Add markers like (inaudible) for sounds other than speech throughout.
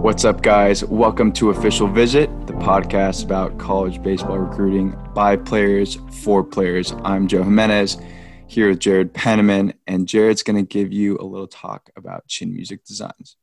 What's up, guys? Welcome to Official Visit, the podcast about college baseball recruiting by players for players. I'm Joe Jimenez here with Jared Penniman, and Jared's going to give you a little talk about Chin Music Designs.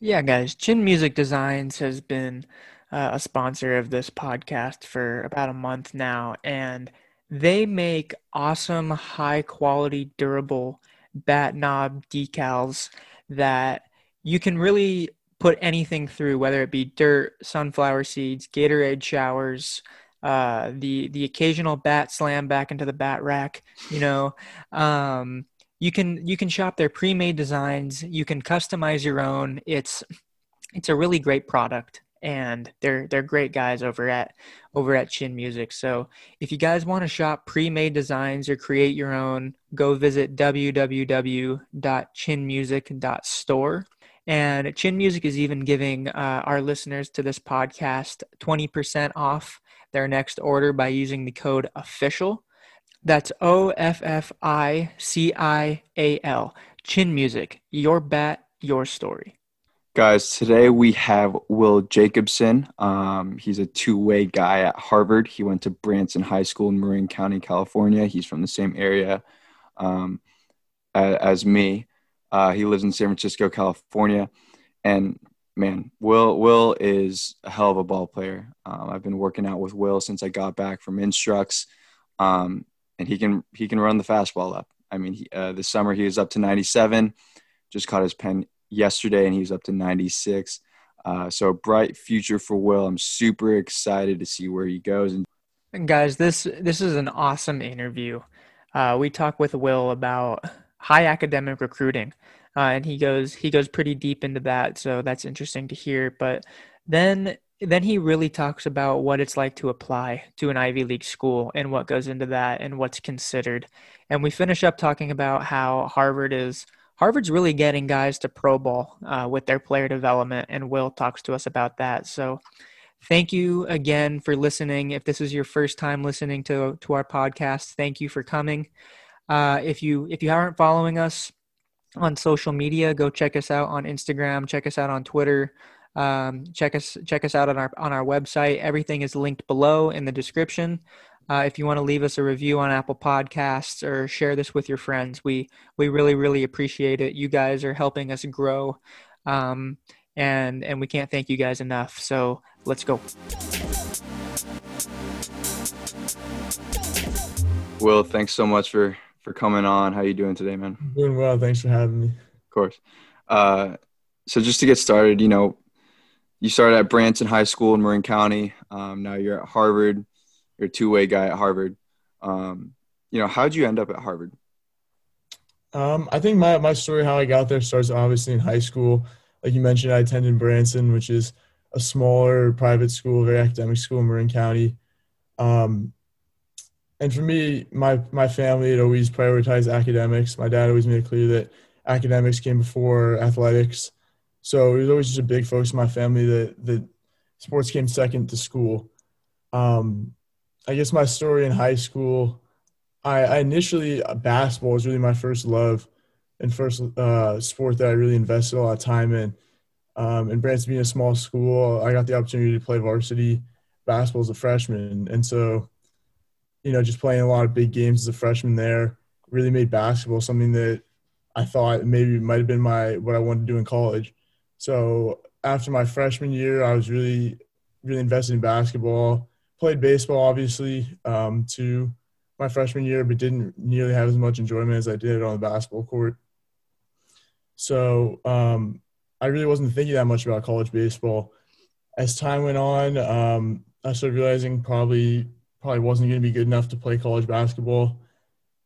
Yeah, guys, Chin Music Designs has been uh, a sponsor of this podcast for about a month now, and they make awesome, high quality, durable bat knob decals that you can really put anything through, whether it be dirt, sunflower seeds, Gatorade showers, uh, the the occasional bat slam back into the bat rack. You know, um, you can you can shop their pre-made designs. You can customize your own. It's it's a really great product, and they're they're great guys over at over at Chin Music. So if you guys want to shop pre-made designs or create your own, go visit www.chinmusic.store and Chin Music is even giving uh, our listeners to this podcast 20% off their next order by using the code official. That's O F F I C I A L. Chin Music, your bat, your story. Guys, today we have Will Jacobson. Um, he's a two way guy at Harvard. He went to Branson High School in Marin County, California. He's from the same area um, as, as me. Uh, he lives in San Francisco, California, and man, Will Will is a hell of a ball player. Um, I've been working out with Will since I got back from Instructs, um, and he can he can run the fastball up. I mean, he, uh, this summer he was up to 97. Just caught his pen yesterday, and he's up to 96. Uh, so a bright future for Will. I'm super excited to see where he goes. And, and guys, this this is an awesome interview. Uh, we talk with Will about high academic recruiting, uh, and he goes he goes pretty deep into that. So that's interesting to hear. But then then he really talks about what it's like to apply to an Ivy League school and what goes into that and what's considered. And we finish up talking about how Harvard is Harvard's really getting guys to pro ball uh, with their player development, and Will talks to us about that. So thank you again for listening. If this is your first time listening to to our podcast, thank you for coming. Uh, if you if you aren't following us on social media, go check us out on Instagram. Check us out on Twitter. Um, check us check us out on our on our website. Everything is linked below in the description. Uh, if you want to leave us a review on Apple Podcasts or share this with your friends, we we really really appreciate it. You guys are helping us grow, um, and and we can't thank you guys enough. So let's go. Will, thanks so much for for coming on. How you doing today, man? Doing well. Thanks for having me. Of course. Uh, so just to get started, you know, you started at Branson High School in Marin County. Um, now you're at Harvard. You're a two-way guy at Harvard. Um, you know, how'd you end up at Harvard? Um, I think my, my story, how I got there, starts obviously in high school. Like you mentioned, I attended Branson, which is a smaller private school, very academic school in Marin County. Um, and for me, my my family had always prioritized academics. My dad always made it clear that academics came before athletics. So it was always just a big focus in my family that that sports came second to school. Um, I guess my story in high school, I, I initially uh, basketball was really my first love and first uh, sport that I really invested a lot of time in. Um, and Branson being a small school, I got the opportunity to play varsity basketball as a freshman, and so you know, just playing a lot of big games as a freshman there really made basketball something that I thought maybe might have been my what I wanted to do in college. So after my freshman year, I was really really invested in basketball. Played baseball obviously um, to my freshman year, but didn't nearly have as much enjoyment as I did on the basketball court. So um, I really wasn't thinking that much about college baseball. As time went on, um, I started realizing probably probably wasn't going to be good enough to play college basketball.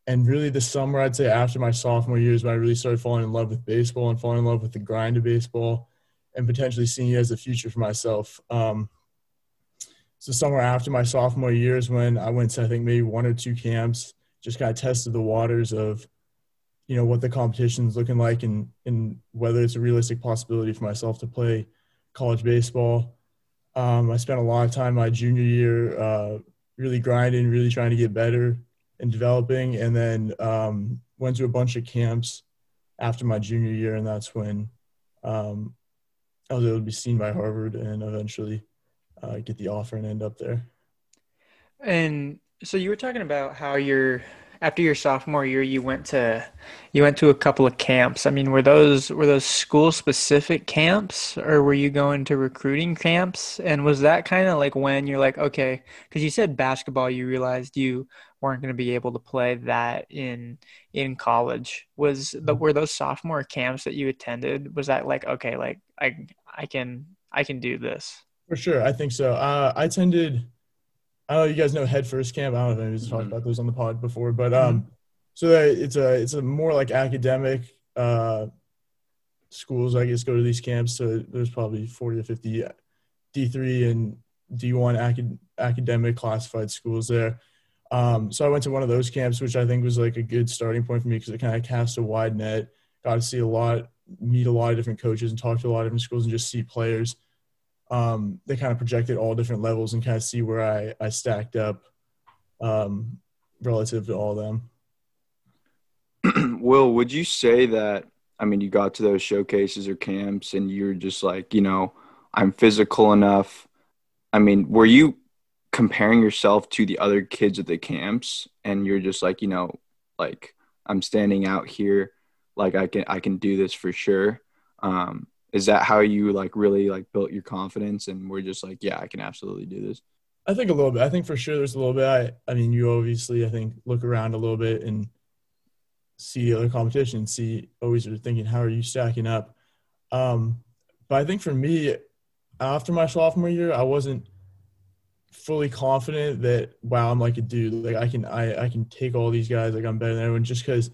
And really, the summer, I'd say after my sophomore years, when I really started falling in love with baseball and falling in love with the grind of baseball and potentially seeing it as a future for myself. Um, so, somewhere after my sophomore years, when I went to, I think, maybe one or two camps, just kind of tested the waters of, you know, what the competition's looking like and, and whether it's a realistic possibility for myself to play college baseball. Um, I spent a lot of time my junior year uh, really grinding, really trying to get better and developing. And then um, went to a bunch of camps after my junior year, and that's when um, I was able to be seen by Harvard and eventually uh, get the offer and end up there. And so you were talking about how you're after your sophomore year you went to you went to a couple of camps. I mean, were those were those school specific camps or were you going to recruiting camps? And was that kind of like when you're like, okay, cuz you said basketball you realized you weren't going to be able to play that in in college. Was the were those sophomore camps that you attended was that like okay, like I I can I can do this? For sure, I think so. Uh, I attended I don't know you guys know Head First Camp. I don't know if anybody's talked mm-hmm. about those on the pod before, but um, mm-hmm. so it's a it's a more like academic uh, schools. I guess go to these camps. So there's probably forty or fifty D three and D one acad- academic classified schools there. Um, so I went to one of those camps, which I think was like a good starting point for me because it kind of cast a wide net. Got to see a lot, meet a lot of different coaches, and talk to a lot of different schools, and just see players um, they kind of projected all different levels and kind of see where I, I stacked up um, relative to all of them. (clears throat) Will, would you say that? I mean, you got to those showcases or camps and you're just like, you know, I'm physical enough. I mean, were you comparing yourself to the other kids at the camps and you're just like, you know, like I'm standing out here, like I can I can do this for sure. Um, is that how you like really like built your confidence and we're just like yeah i can absolutely do this i think a little bit. I think for sure there's a little bit. I i mean you obviously i think look around a little bit and see other competition see always are thinking how are you stacking up? Um but i think for me after my sophomore year i wasn't fully confident that wow i'm like a dude. Like i can i i can take all these guys. Like i'm better than everyone. Just because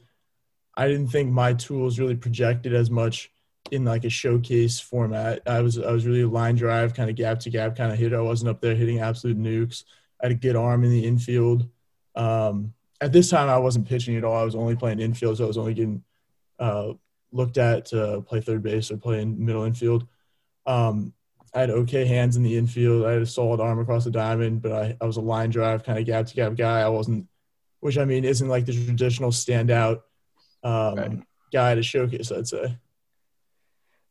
i didn't think my tools really projected as much in like a showcase format. I was I was really line drive, kind of gap to gap kind of hitter. I wasn't up there hitting absolute nukes. I had a good arm in the infield. Um, at this time, I wasn't pitching at all. I was only playing infield, so I was only getting uh, looked at to play third base or play in middle infield. Um, I had okay hands in the infield. I had a solid arm across the diamond, but I, I was a line drive kind of gap to gap guy. I wasn't, which I mean isn't like the traditional standout um, right. guy to showcase. I'd say.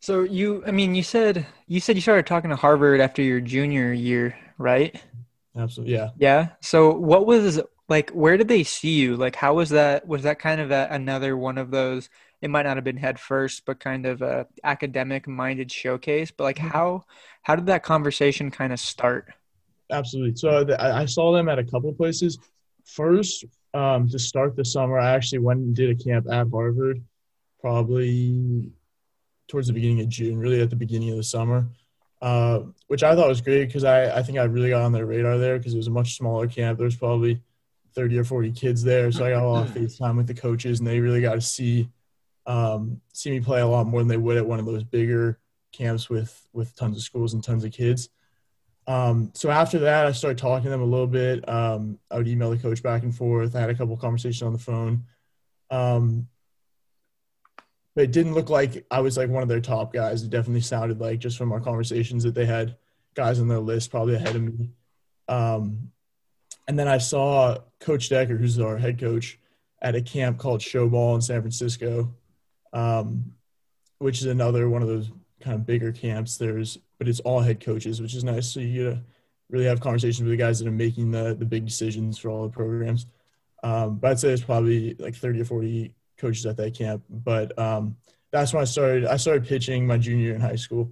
So you, I mean, you said you said you started talking to Harvard after your junior year, right? Absolutely, yeah. Yeah. So what was like? Where did they see you? Like, how was that? Was that kind of a, another one of those? It might not have been head first, but kind of a academic minded showcase. But like, mm-hmm. how how did that conversation kind of start? Absolutely. So I saw them at a couple places. First, um, to start the summer, I actually went and did a camp at Harvard, probably towards the beginning of June, really at the beginning of the summer, uh, which I thought was great because I, I think I really got on their radar there because it was a much smaller camp. There was probably 30 or 40 kids there. So I got a lot of (laughs) face time with the coaches and they really got to see um, see me play a lot more than they would at one of those bigger camps with with tons of schools and tons of kids. Um, so after that, I started talking to them a little bit. Um, I would email the coach back and forth. I had a couple conversations on the phone. Um, but it didn't look like I was like one of their top guys. It definitely sounded like just from our conversations that they had guys on their list probably ahead of me. Um, and then I saw Coach Decker, who's our head coach, at a camp called Showball in San Francisco, um, which is another one of those kind of bigger camps. There's, but it's all head coaches, which is nice. So you get to really have conversations with the guys that are making the the big decisions for all the programs. Um, but I'd say it's probably like 30 or 40 coaches at that camp. But um, that's when I started. I started pitching my junior year in high school,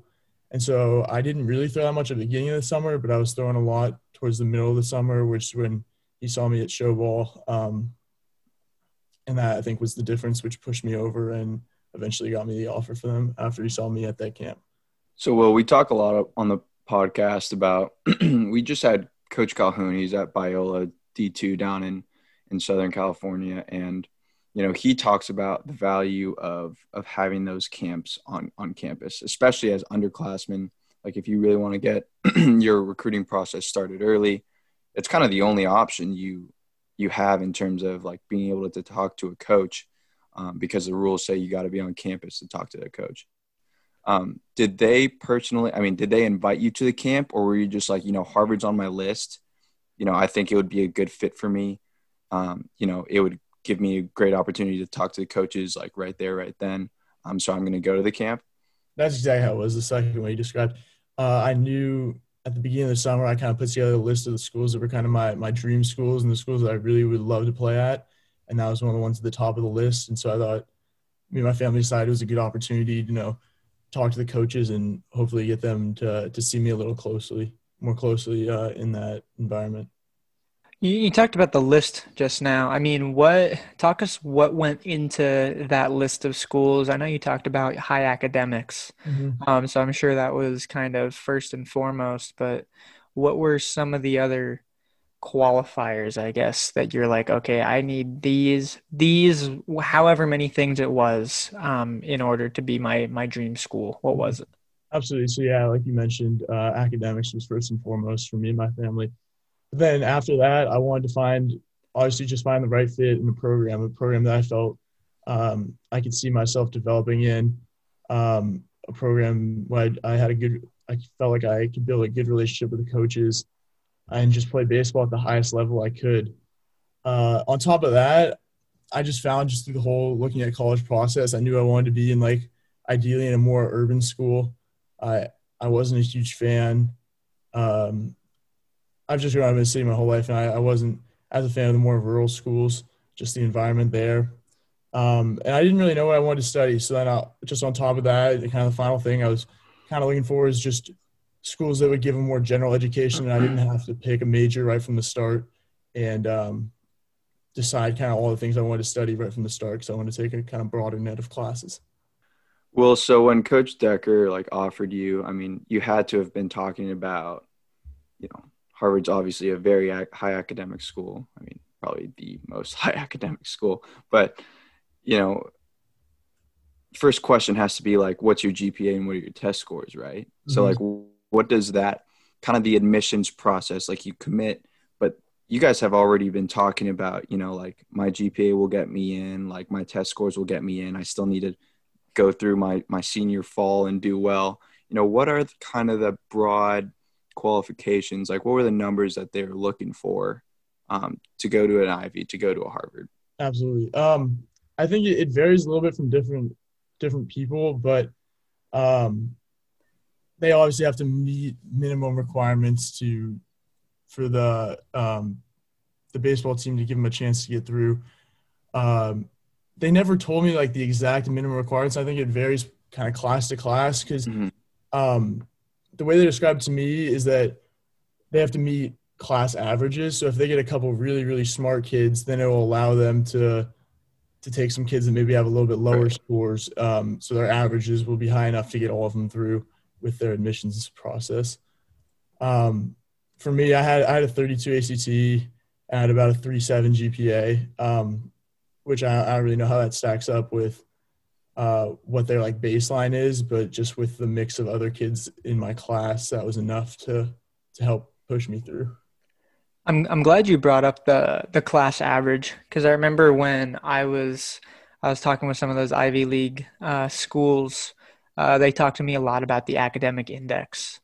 and so I didn't really throw that much at the beginning of the summer, but I was throwing a lot towards the middle of the summer, which is when he saw me at Showball, um, and that I think was the difference, which pushed me over and eventually got me the offer for them after he saw me at that camp. So, well, we talk a lot on the podcast about. (clears throat) we just had Coach Calhoun. He's at Biola D two down in in Southern California, and you know he talks about the value of of having those camps on on campus especially as underclassmen. Like if you really want to get (clears throat) your recruiting process started early it's kind of the only option you you have in terms of like being able to, talk to a coach um, because the rules say you got to be on campus to talk to the coach. Um, did they personally i mean did they invite you to the camp or were you just like you know harvard's on my list. You know i think it would be a good fit for me. Um, you know it would give me a great opportunity to talk to the coaches like right there, right then. Um, so I'm going to go to the camp. That's exactly how it was. The second way you described. Uh, I knew at the beginning of the summer, I kind of put together a list of the schools that were kind of my my dream schools and the schools that I really would love to play at, and that was one of the ones at the top of the list. And so I thought, me and my family decided it was a good opportunity, to, you know, talk to the coaches and hopefully get them to to see me a little closely, more closely uh, in that environment. You, you, talked about the list just now. I mean, what talk us what went into that list of schools? I know you talked about high academics, mm-hmm. um, so I'm sure that was kind of first and foremost. But what were some of the other qualifiers? I guess that you're like, okay, I need these these however many things it was um, in order to be my my dream school. What mm-hmm. was it? Absolutely. So yeah, like you mentioned, uh, academics was first and foremost for me and my family then after that, I wanted to find obviously just find the right fit in the program, a program that I felt um, I could see myself developing in, um, a program where I, had a good, I felt like I could build a good relationship with the coaches and just play baseball at the highest level I could. Uh, on top of that, I just found just through the whole looking at college process, I knew I wanted to be in like ideally in a more urban school. I I wasn't a huge fan. Um, I've just grown up in the city my whole life, and I, I, wasn't as a fan of the more rural schools, just the environment there. Um, and I didn't really know what I wanted to study. So then, I, just on top of that, the kind of the final thing I was kind of looking for is just schools that would give a more general education, and I didn't have to pick a major right from the start and um, decide kind of all the things I wanted to study right from the start because I wanted to take a kind of broader net of classes. Well, so when Coach Decker like offered you, I mean, you had to have been talking about, you know, Harvard's obviously a very high academic school. I mean, probably the most (laughs) high academic school. But, you know, first question has to be like, what's your GPA and what are your test scores, right? Mm-hmm. So, like, what does that kind of the admissions process, like, you commit, but you guys have already been talking about, you know, like, my GPA will get me in, like, my test scores will get me in. I still need to go through my, my senior fall and do well. You know, what are the, kind of the broad qualifications? Like, what were the numbers that they were looking for um, to go to an Ivy, to go to a Harvard? Absolutely. Um, I think it, varies a little bit from different different people, but um, they obviously have to meet minimum requirements to for the um, the baseball team to give them a chance to get through. Um, they never told me like the exact minimum requirements. I think it varies kind of class to class because mm-hmm. um, the way they describe it to me is that they have to meet class averages. So if they get a couple really really smart kids, then it will allow them to to take some kids that maybe have a little bit lower right. scores, um, so their averages will be high enough to get all of them through with their admissions process. Um, for me, I had I had a 32 ACT and I had about a 3.7 GPA, um, which I, I don't really know how that stacks up with uh, what their like baseline is, but just with the mix of other kids in my class, that was enough to to help push me through. I'm I'm glad you brought up the the class average because I remember when I was I was talking with some of those Ivy League uh, schools. Uh, they talked to me a lot about the academic index,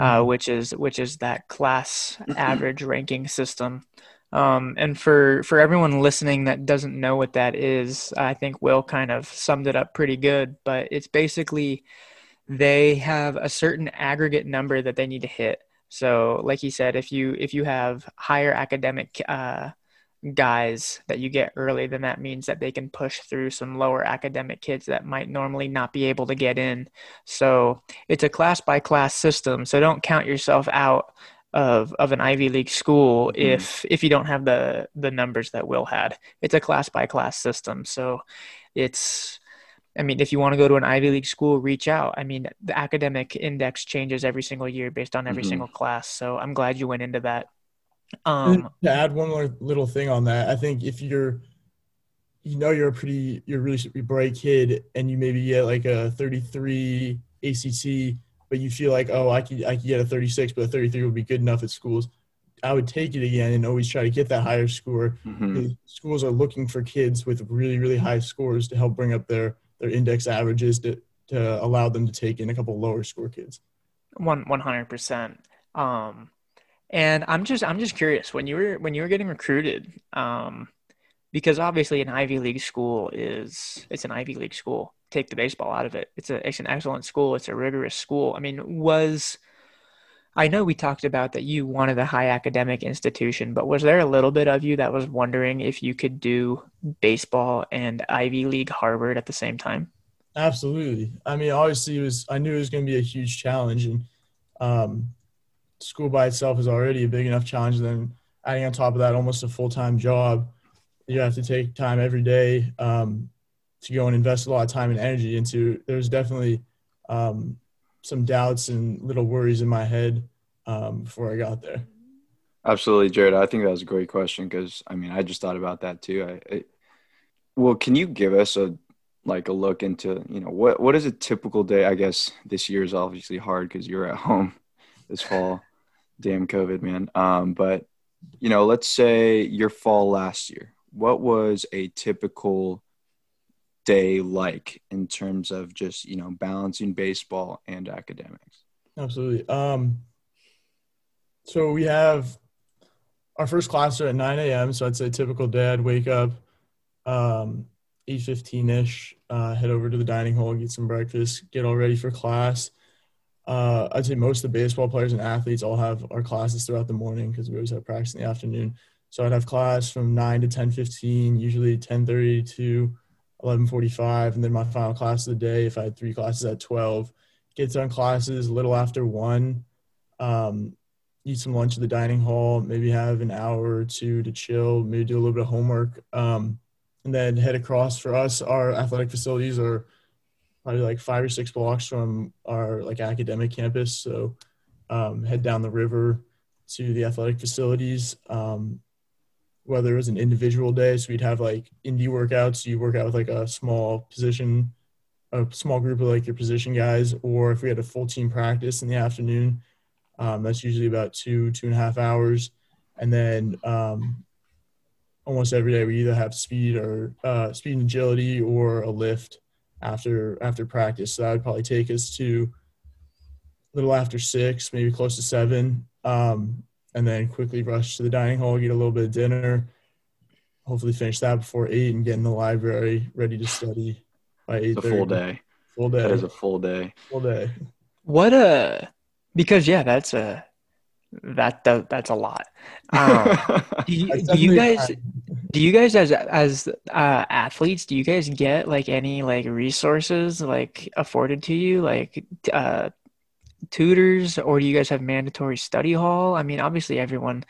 uh, mm-hmm. which is which is that class (clears throat) average ranking system. Um, and for for everyone listening that doesn't know what that is, I think Will kind of summed it up pretty good. But it's basically they have a certain aggregate number that they need to hit. So, like he said, if you if you have higher academic uh, guys that you get early, then that means that they can push through some lower academic kids that might normally not be able to get in. So it's a class by class system. So don't count yourself out of of an Ivy League school mm-hmm. if if you don't have the the numbers that Will had. It's a class by class system, so it's. I mean, if you want to go to an Ivy League school, reach out. I mean, the academic index changes every single year based on every mm-hmm. single class. So I'm glad you went into that. Um, to add one more little thing on that, I think if you're, you know, you're a pretty, you're a really bright kid, and you maybe get like a 33 ACT but you feel like, oh, I could I could get a 36, but a 33 would be good enough at schools. I would take it again and always try to get that higher score. Mm-hmm. Schools are looking for kids with really really high scores to help bring up their their index averages to to allow them to take in a couple lower score kids. One one hundred percent. Um, and I'm just I'm just curious when you were when you were getting recruited, um, because obviously an Ivy League school is it's an Ivy League school take the baseball out of it. It's a it's an excellent school. It's a rigorous school. I mean, was I know we talked about that you wanted a high academic institution, but was there a little bit of you that was wondering if you could do baseball and Ivy League Harvard at the same time? Absolutely. I mean, obviously, it was. I knew it was going to be a huge challenge, and um, school by itself is already a big enough challenge. Then adding on top of that, almost a full time job, you have to take time every day um, to go and invest a lot of time and energy into. There's definitely um, some doubts and little worries in my head um, before I got there. Absolutely, Jared. I think that was a great question because I mean, I just thought about that too. I, I, well, can you give us a like a look into you know what what is a typical day? I guess this year is obviously hard because you're at (laughs) home this fall. Damn COVID, man. Um, but you know, let's say your fall last year. What was a typical day like in terms of just you know balancing baseball and academics? Absolutely. Um, so we have our first class are at 9 a.m. So I'd say typical day. I'd wake up um, 8:15 ish, uh, head over to the dining hall, get some breakfast, get all ready for class. Uh, I'd say most of the baseball players and athletes all have our classes throughout the morning because we always have practice in the afternoon. So I'd have class from 9 to 10:15, usually 10:30 to 11:45, and then my final class of the day. If I had three classes at 12, get done classes a little after one. Um, eat some lunch at the dining hall, maybe have an hour or two to chill, maybe do a little bit of homework, um, and then head across. For us, our athletic facilities are probably like five or six blocks from our like academic campus. So um, head down the river to the athletic facilities. Um, whether it was an individual day, so we'd have like indie workouts, you work out with like a small position, a small group of like your position guys, or if we had a full team practice in the afternoon, um, that's usually about two, two and a half hours. And then um, almost every day we either have speed or uh, speed and agility or a lift after after practice. So that would probably take us to a little after six, maybe close to seven, um, and then quickly rush to the dining hall, get a little bit of dinner, hopefully finish that before eight, and get in the library ready to study by eight. The full day. Full day. That is a full day. Full day. What a because yeah, that's a that does that's a lot. Um, (laughs) do, you, do you guys do you guys as as uh, athletes do you guys get like any like resources like afforded to you like uh, tutors or do you guys have mandatory study hall? I mean, obviously everyone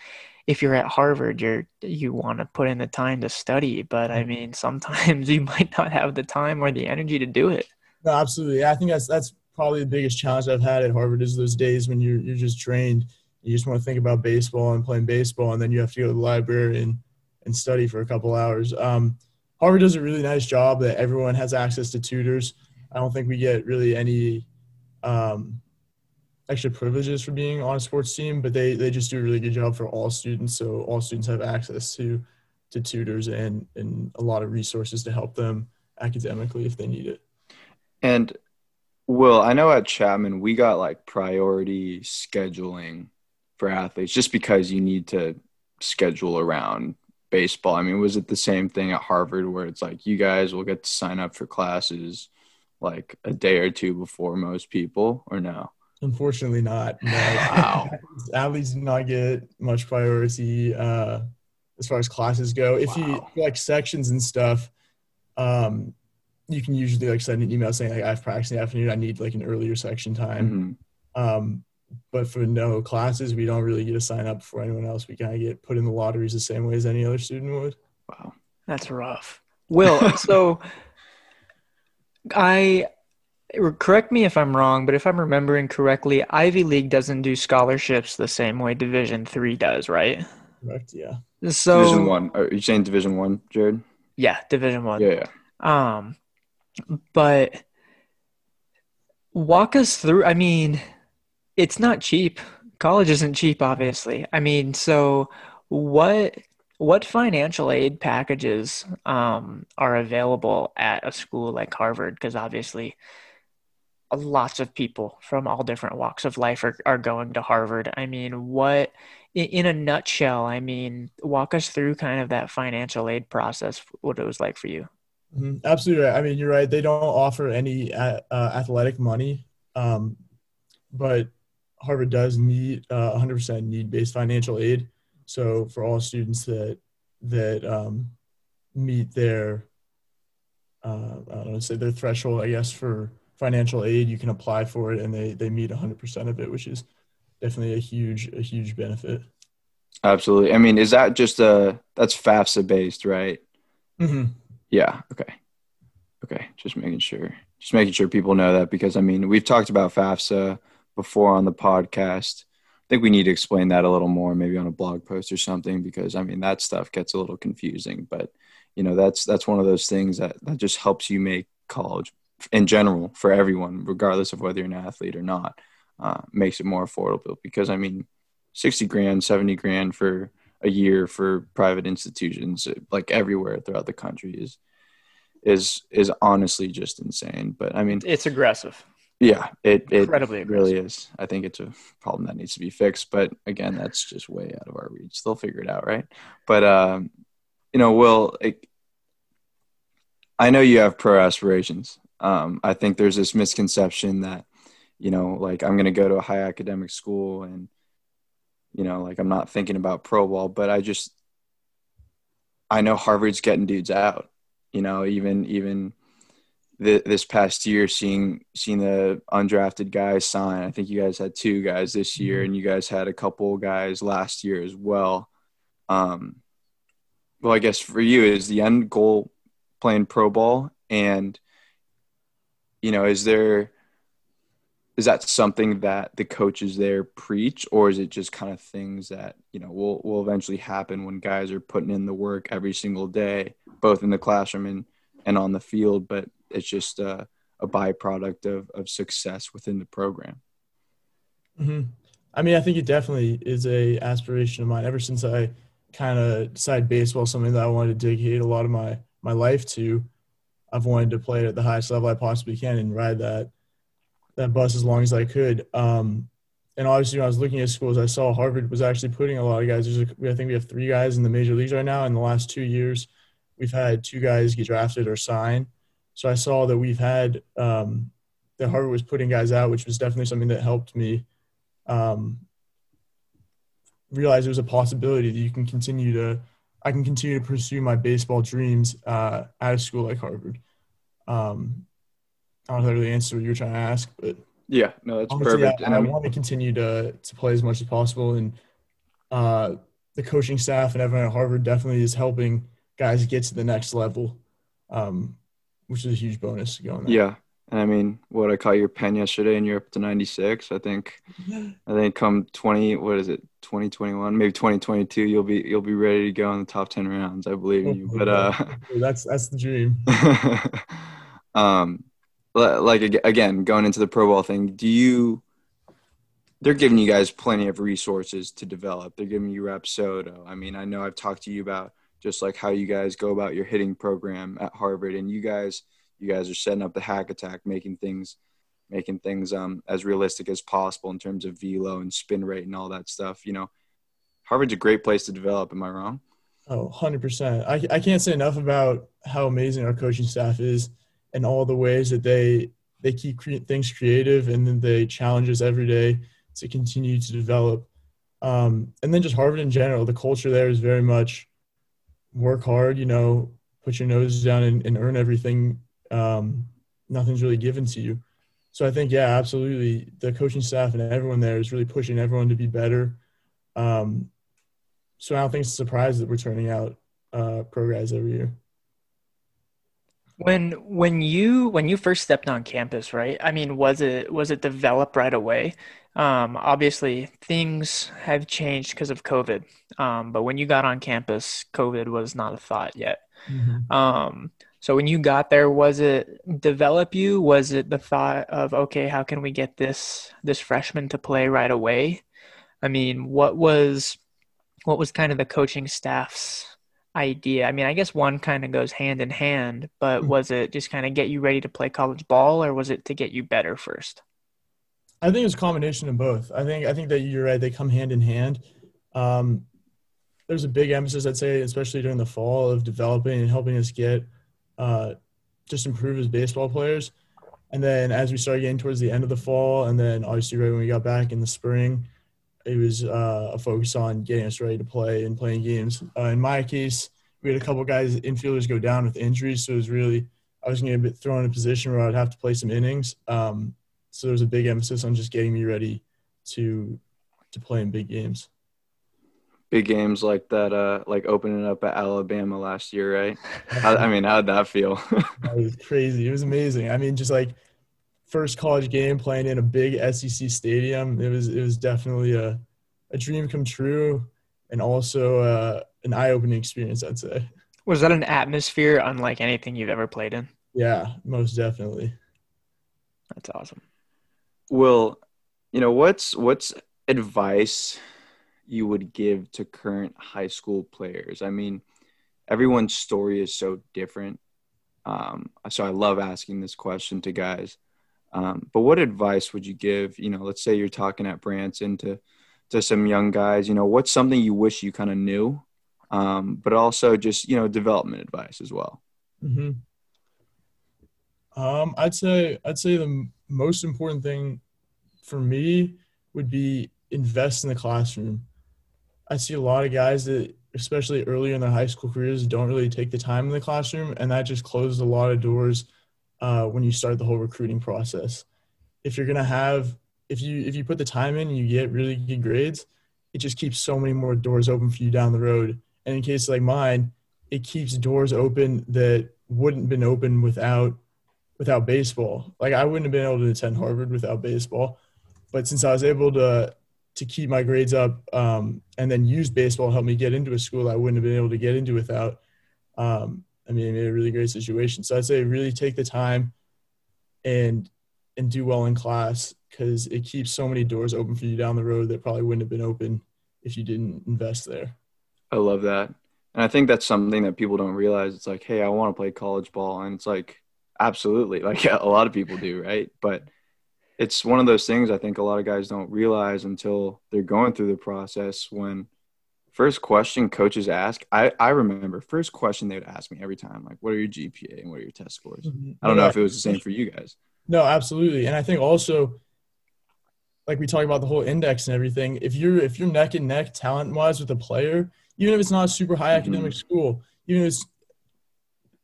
if you're at Harvard, you're you want to put in the time to study, but I mean, (laughs) sometimes you might not have the time or the energy to do it. No, absolutely. I think that's that's probably the biggest challenge I've had at Harvard is those days when you're you're just drained. You just want to think about baseball and playing baseball, and then you have to go to the library and and study for a couple hours. Um, Harvard does a really nice job that everyone has access to tutors. I don't think we get really any um, extra privileges for being on a sports team, but they they just do a really good job for all students. So all students have access to to tutors and and a lot of resources to help them academically if they need it. And Will, I know at Chapman we got like priority scheduling for athletes just because you need to schedule around baseball. I mean, was it the same thing at Harvard where it's like you guys will get to sign up for classes like a day or two before most people or no? Unfortunately not. No. Wow. (laughs) athletes do not get much priority uh, as far as classes go. If wow. you like sections and stuff, um, you can usually like send an email saying like I have practice in the afternoon. I need like an earlier section time. Mm-hmm. Um, but for no classes, we don't really get to sign up for anyone else. We kind of get put in the lotteries the same way as any other student would. Wow, that's rough. Will, so (laughs) I correct me if I'm wrong, but if I'm remembering correctly, Ivy League doesn't do scholarships the same way Division Three does, right? Correct. Yeah. So Division One. Are you saying Division One, Jared? Yeah, Division One. Yeah, yeah. Um, but walk us through. I mean, it's not cheap. College isn't cheap, obviously. I mean, so what what financial aid packages um, are available at a school like Harvard? Because obviously, lots of people from all different walks of life are, are going to Harvard. I mean, what in, a nutshell? I mean, walk us through kind of that financial aid process. What it was like for you. Mm-hmm. Absolutely right. I mean, you're right. They don't offer any uh athletic money, um, but Harvard does need uh, 100% need-based financial aid. So for all students that that um, meet their uh, I don't know, say their threshold, I guess, for financial aid, you can apply for it, and they they meet 100% of it, which is definitely a huge a huge benefit. Absolutely. I mean, is that just a that's FAFSA based, right? Mm-hmm. Yeah. Okay. Okay. Just making sure. Just making sure people know that because I mean we've talked about FAFSA before on the podcast. I think we need to explain that a little more, maybe on a blog post or something, because I mean that stuff gets a little confusing. But you know, that's that's one of those things that that just helps you make college in general for everyone, regardless of whether you're an athlete or not, uh, makes it more affordable. Because I mean, sixty grand, seventy grand for a year for private institutions like everywhere throughout the country is is is honestly just insane. But I mean, it's aggressive. Yeah, it, it Incredibly really is. I think it's a problem that needs to be fixed. But again, that's just way out of our reach. They'll figure it out, right? But um, you know, Will, it, I know you have pro aspirations. Um, I think there's this misconception that, you know, like I'm going to go to a high academic school and, you know, like I'm not thinking about pro ball, but I just, I know Harvard's getting dudes out you know, even even the, this past year, seeing seeing the undrafted guys sign. I think you guys had two guys this year, mm-hmm. and you guys had a couple guys last year as well. Um, well, I guess for you is the end goal playing pro ball, and you know, is there is that something that the coaches there preach or is it just kind of things that you know will will eventually happen when guys are putting in the work every single day both in the classroom and and on the field but it's just a, a byproduct of of success within the program mm-hmm. i mean i think it definitely is a aspiration of mine ever since i kind of decided baseball something that i wanted to dedicate a lot of my my life to i've wanted to play at the highest level i possibly can and ride that that bus as long as I could. Um, and obviously, when I was looking at schools, I saw Harvard was actually putting a lot of guys. There's a, I think we have three guys in the major leagues right now. In the last two years, we've had two guys get drafted or sign. So I saw that we've had um, that Harvard was putting guys out, which was definitely something that helped me um, realize there was a possibility that you can continue to I can continue to pursue my baseball dreams uh, at a school like Harvard. Um, I don't know if that really answers what you were trying to ask, but yeah, no, that's perfect. I, and I, I want to continue to to play as much as possible, and uh, the coaching staff and everyone at Harvard definitely is helping guys get to the next level, um, which is a huge bonus going there. Yeah, and I mean, what I caught your pen yesterday, and you're up to 96. I think, (laughs) I think come 20, what is it, 2021, maybe 2022, you'll be you'll be ready to go in the top 10 rounds. I believe in you. But uh, that's that's the dream. (laughs) um, like again going into the pro ball thing do you they're giving you guys plenty of resources to develop they're giving you rapsodo i mean i know i've talked to you about just like how you guys go about your hitting program at harvard and you guys you guys are setting up the hack attack making things making things um, as realistic as possible in terms of velo and spin rate and all that stuff you know harvard's a great place to develop am i wrong oh 100% i, I can't say enough about how amazing our coaching staff is and all the ways that they they keep cre- things creative and then they challenge us every day to continue to develop. Um, and then just Harvard in general, the culture there is very much work hard, you know, put your nose down and, and earn everything. Um, nothing's really given to you. So I think, yeah, absolutely. The coaching staff and everyone there is really pushing everyone to be better. Um, so I don't think it's a surprise that we're turning out uh, pro guys every year. When when you when you first stepped on campus, right? I mean, was it was it developed right away? Um, obviously, things have changed because of COVID. Um, but when you got on campus, COVID was not a thought yet. Mm-hmm. Um, so when you got there, was it develop you? Was it the thought of okay, how can we get this this freshman to play right away? I mean, what was what was kind of the coaching staff's idea? I mean, I guess one kind of goes hand in hand, but mm-hmm. was it just kind of get you ready to play college ball or was it to get you better first? I think it's a combination of both. I think I think that you're right; they come hand in hand. Um, there's a big emphasis, I'd say, especially during the fall, of developing and helping us get uh, just improve as baseball players. And then as we started getting towards the end of the fall, and then obviously right when we got back in the spring, it was uh, a focus on getting us ready to play and playing games. Uh, in my case, we had a couple guys infielders go down with injuries, so it was really I was going to get thrown in a position where I'd have to play some innings. Um, so there was a big emphasis on just getting me ready to to play in big games. Big games like that, uh, like opening up at Alabama last year, right? How, I mean, how'd that feel? (laughs) that was crazy. It was amazing. I mean, just like first college game playing in a big SEC stadium. It was it was definitely a a dream come true, and also uh, an eye opening experience. I'd say. Was that an atmosphere unlike anything you've ever played in? Yeah, most definitely. That's awesome. Well, you know, what's what's advice you would give to current high school players? I mean, everyone's story is so different. Um, so I love asking this question to guys. Um, but what advice would you give? You know, let's say you're talking at Branson to to some young guys. You know, what's something you wish you kind of knew um, but also just you know development advice as well. Mm-hmm. Um, I'd say I'd say the most important thing for me would be invest in the classroom. I see a lot of guys that, especially earlier in their high school careers, don't really take the time in the classroom, and that just closes a lot of doors uh, when you start the whole recruiting process. If you're gonna have, if you if you put the time in and you get really good grades, it just keeps so many more doors open for you down the road and in cases like mine, it keeps doors open that wouldn't been open without without baseball. Like I wouldn't have been able to attend Harvard without baseball. But since I was able to to keep my grades up um, and then use baseball to help me get into a school I wouldn't have been able to get into without, um, I mean, it made a really great situation. So I'd say really take the time and and do well in class because it keeps so many doors open for you down the road that probably wouldn't have been open if you didn't invest there. I love that. And I think that's something that people don't realize. It's like, hey, I want to play college ball. And it's like, absolutely. (laughs) Like a lot of people do, right? But it's one of those things I think a lot of guys don't realize until they're going through the process when first question coaches ask I, I remember first question they would ask me every time like what are your gpa and what are your test scores mm-hmm. i don't know if it was the same for you guys no absolutely and i think also like we talk about the whole index and everything if you're if you're neck and neck talent wise with a player even if it's not a super high academic mm-hmm. school, even if it's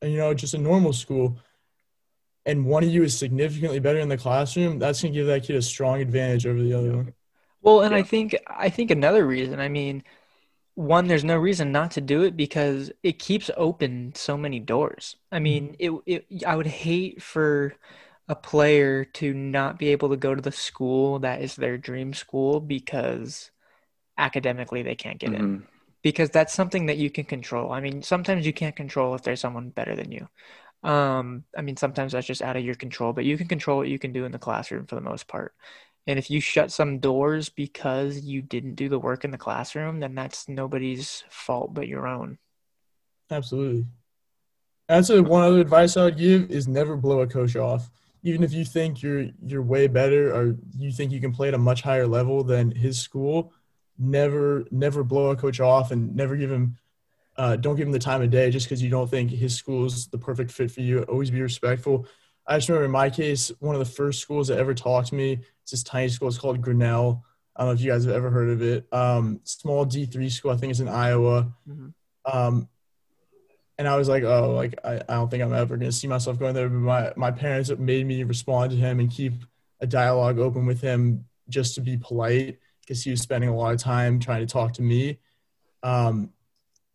you know just a normal school, and one of you is significantly better in the classroom, that's gonna give that kid a strong advantage over the other one. Well, and yeah. I think I think another reason, I mean, one, there's no reason not to do it because it keeps open so many doors. I mean, mm-hmm. it, it I would hate for a player to not be able to go to the school that is their dream school because academically they can't get mm-hmm. in because that's something that you can control. I mean, sometimes you can't control if there's someone better than you. Um, I mean, sometimes that's just out of your control, but you can control what you can do in the classroom for the most part. And if you shut some doors because you didn't do the work in the classroom, then that's nobody's fault but your own. Absolutely. I'd say one other advice I would give is never blow a coach off. Even if you think you're you're way better or you think you can play at a much higher level than his school, never never blow a coach off and never give him uh, don't give him the time of day just because you don't think his school is the perfect fit for you. Always be respectful. I just remember in my case, one of the first schools that ever talked to me, it's this tiny school. It's called Grinnell. I don't know if you guys have ever heard of it. Um, small D3 school. I think it's in Iowa. Mm-hmm. Um, and I was like, oh, like I, I don't think I'm ever going to see myself going there. But my, my parents made me respond to him and keep a dialogue open with him just to be polite because he was spending a lot of time trying to talk to me. Um,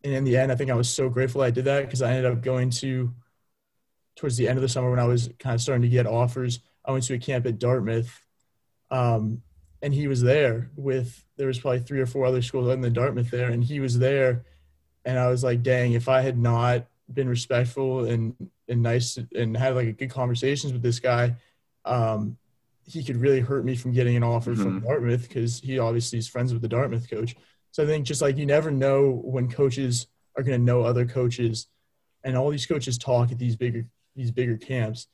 and in the end, I think I was so grateful I did that because I ended up going to towards the end of the summer when I was kind of starting to get offers. I went to a camp at Dartmouth, um, and he was there with there was probably three or four other schools other than Dartmouth there, and he was there, and I was like, dang, if I had not been respectful and and nice and had like a good conversations with this guy, um, he could really hurt me from getting an offer mm-hmm. from Dartmouth because he obviously is friends with the Dartmouth coach. So I think just like you never know when coaches are going to know other coaches, and all these coaches talk at these bigger these bigger camps.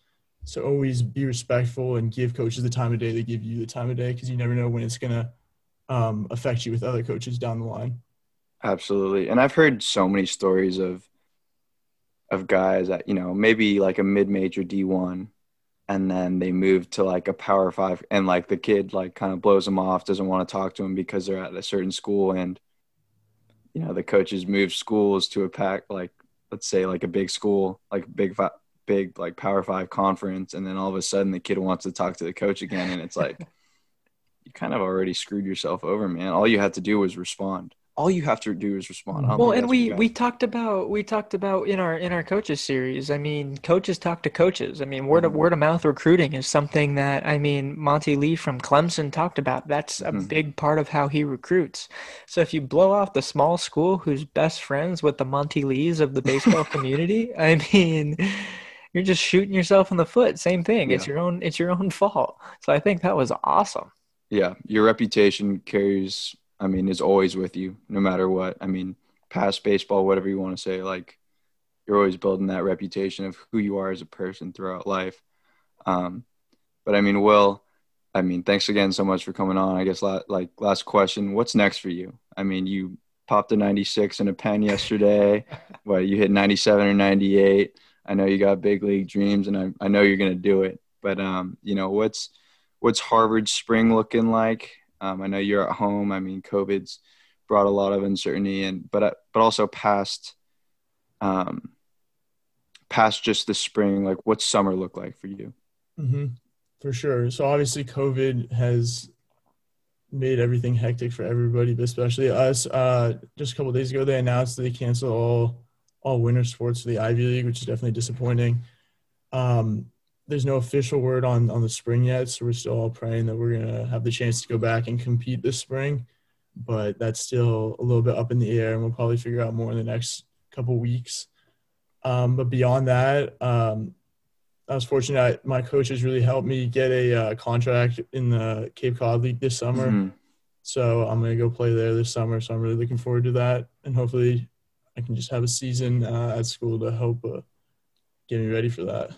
So always be respectful and give coaches the time of day they give you the time of day because you never know when it's going to um, affect you with other coaches down the line. Absolutely, and I've heard so many stories of of guys that you know maybe like a mid-major D1 and then they move to like a power 5 and like the kid like kind of blows them off doesn't want to talk to him because they're at a certain school and you know the coaches move schools to a pack like let's say like a big school like big five big like power 5 conference and then all of a sudden the kid wants to talk to the coach again and it's like (laughs) you kind of already screwed yourself over man. All you had to do was respond all you have to do is respond. Well, and we we talked about we talked about in our in our coaches series. I mean, coaches talk to coaches. I mean, word of mm-hmm. word of mouth recruiting is something that I mean Monte Lee from Clemson talked about. That's a mm-hmm. big part of how he recruits. So if you blow off the small school who's best friends with the Monte Lees of the baseball (laughs) community, I mean, you're just shooting yourself in the foot. Same thing. Yeah. It's your own it's your own fault. So I think that was awesome. Yeah, your reputation carries I mean, is always with you no matter what. I mean, past baseball, whatever you want to say, like you're always building that reputation of who you are as a person throughout life. Um, but I mean, Will, I mean, thanks again so much for coming on. I guess la- like last question, what's next for you? I mean, you popped a 96 in a pen yesterday. (laughs) what you hit 97 or 98. I know you got big league dreams, and I, I know you're gonna do it. But um, you know, what's what's Harvard spring looking like? Um, I know you're at home. I mean, COVID's brought a lot of uncertainty, and but uh, but also past, um, past just the spring. Like, what's summer look like for you? Mm-hmm. For sure. So obviously, COVID has made everything hectic for everybody, but especially us. Uh, just a couple days ago, they announced that they canceled all all winter sports for the Ivy League, which is definitely disappointing. Um, there's no official word on on the spring yet, so we're still all praying that we're gonna have the chance to go back and compete this spring. But that's still a little bit up in the air, and we'll probably figure out more in the next couple weeks. Um, but beyond that, um, I was fortunate. I, my coaches really helped me get a uh, contract in the Cape Cod League this summer. Mm-hmm. So I'm gonna go play there this summer. So I'm really looking forward to that, and hopefully, I can just have a season uh, at school to help uh, get me ready for that.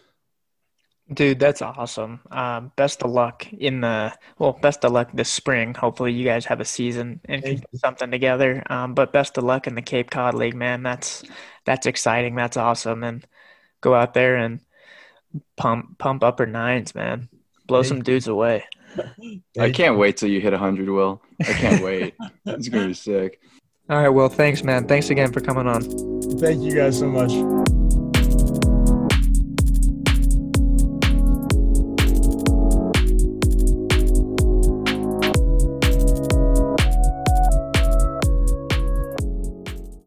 Dude, that's awesome. Um, best of luck in the well, best of luck this spring. Hopefully, you guys have a season and can put something together. Um, but best of luck in the Cape Cod League, man. That's that's exciting. That's awesome. And go out there and pump pump upper nines, man. Blow some dudes away. (laughs) I can't wait till you hit hundred, Will. I can't (laughs) wait. it's gonna be sick. All right, well, thanks, man. Thanks again for coming on. Thank you guys so much.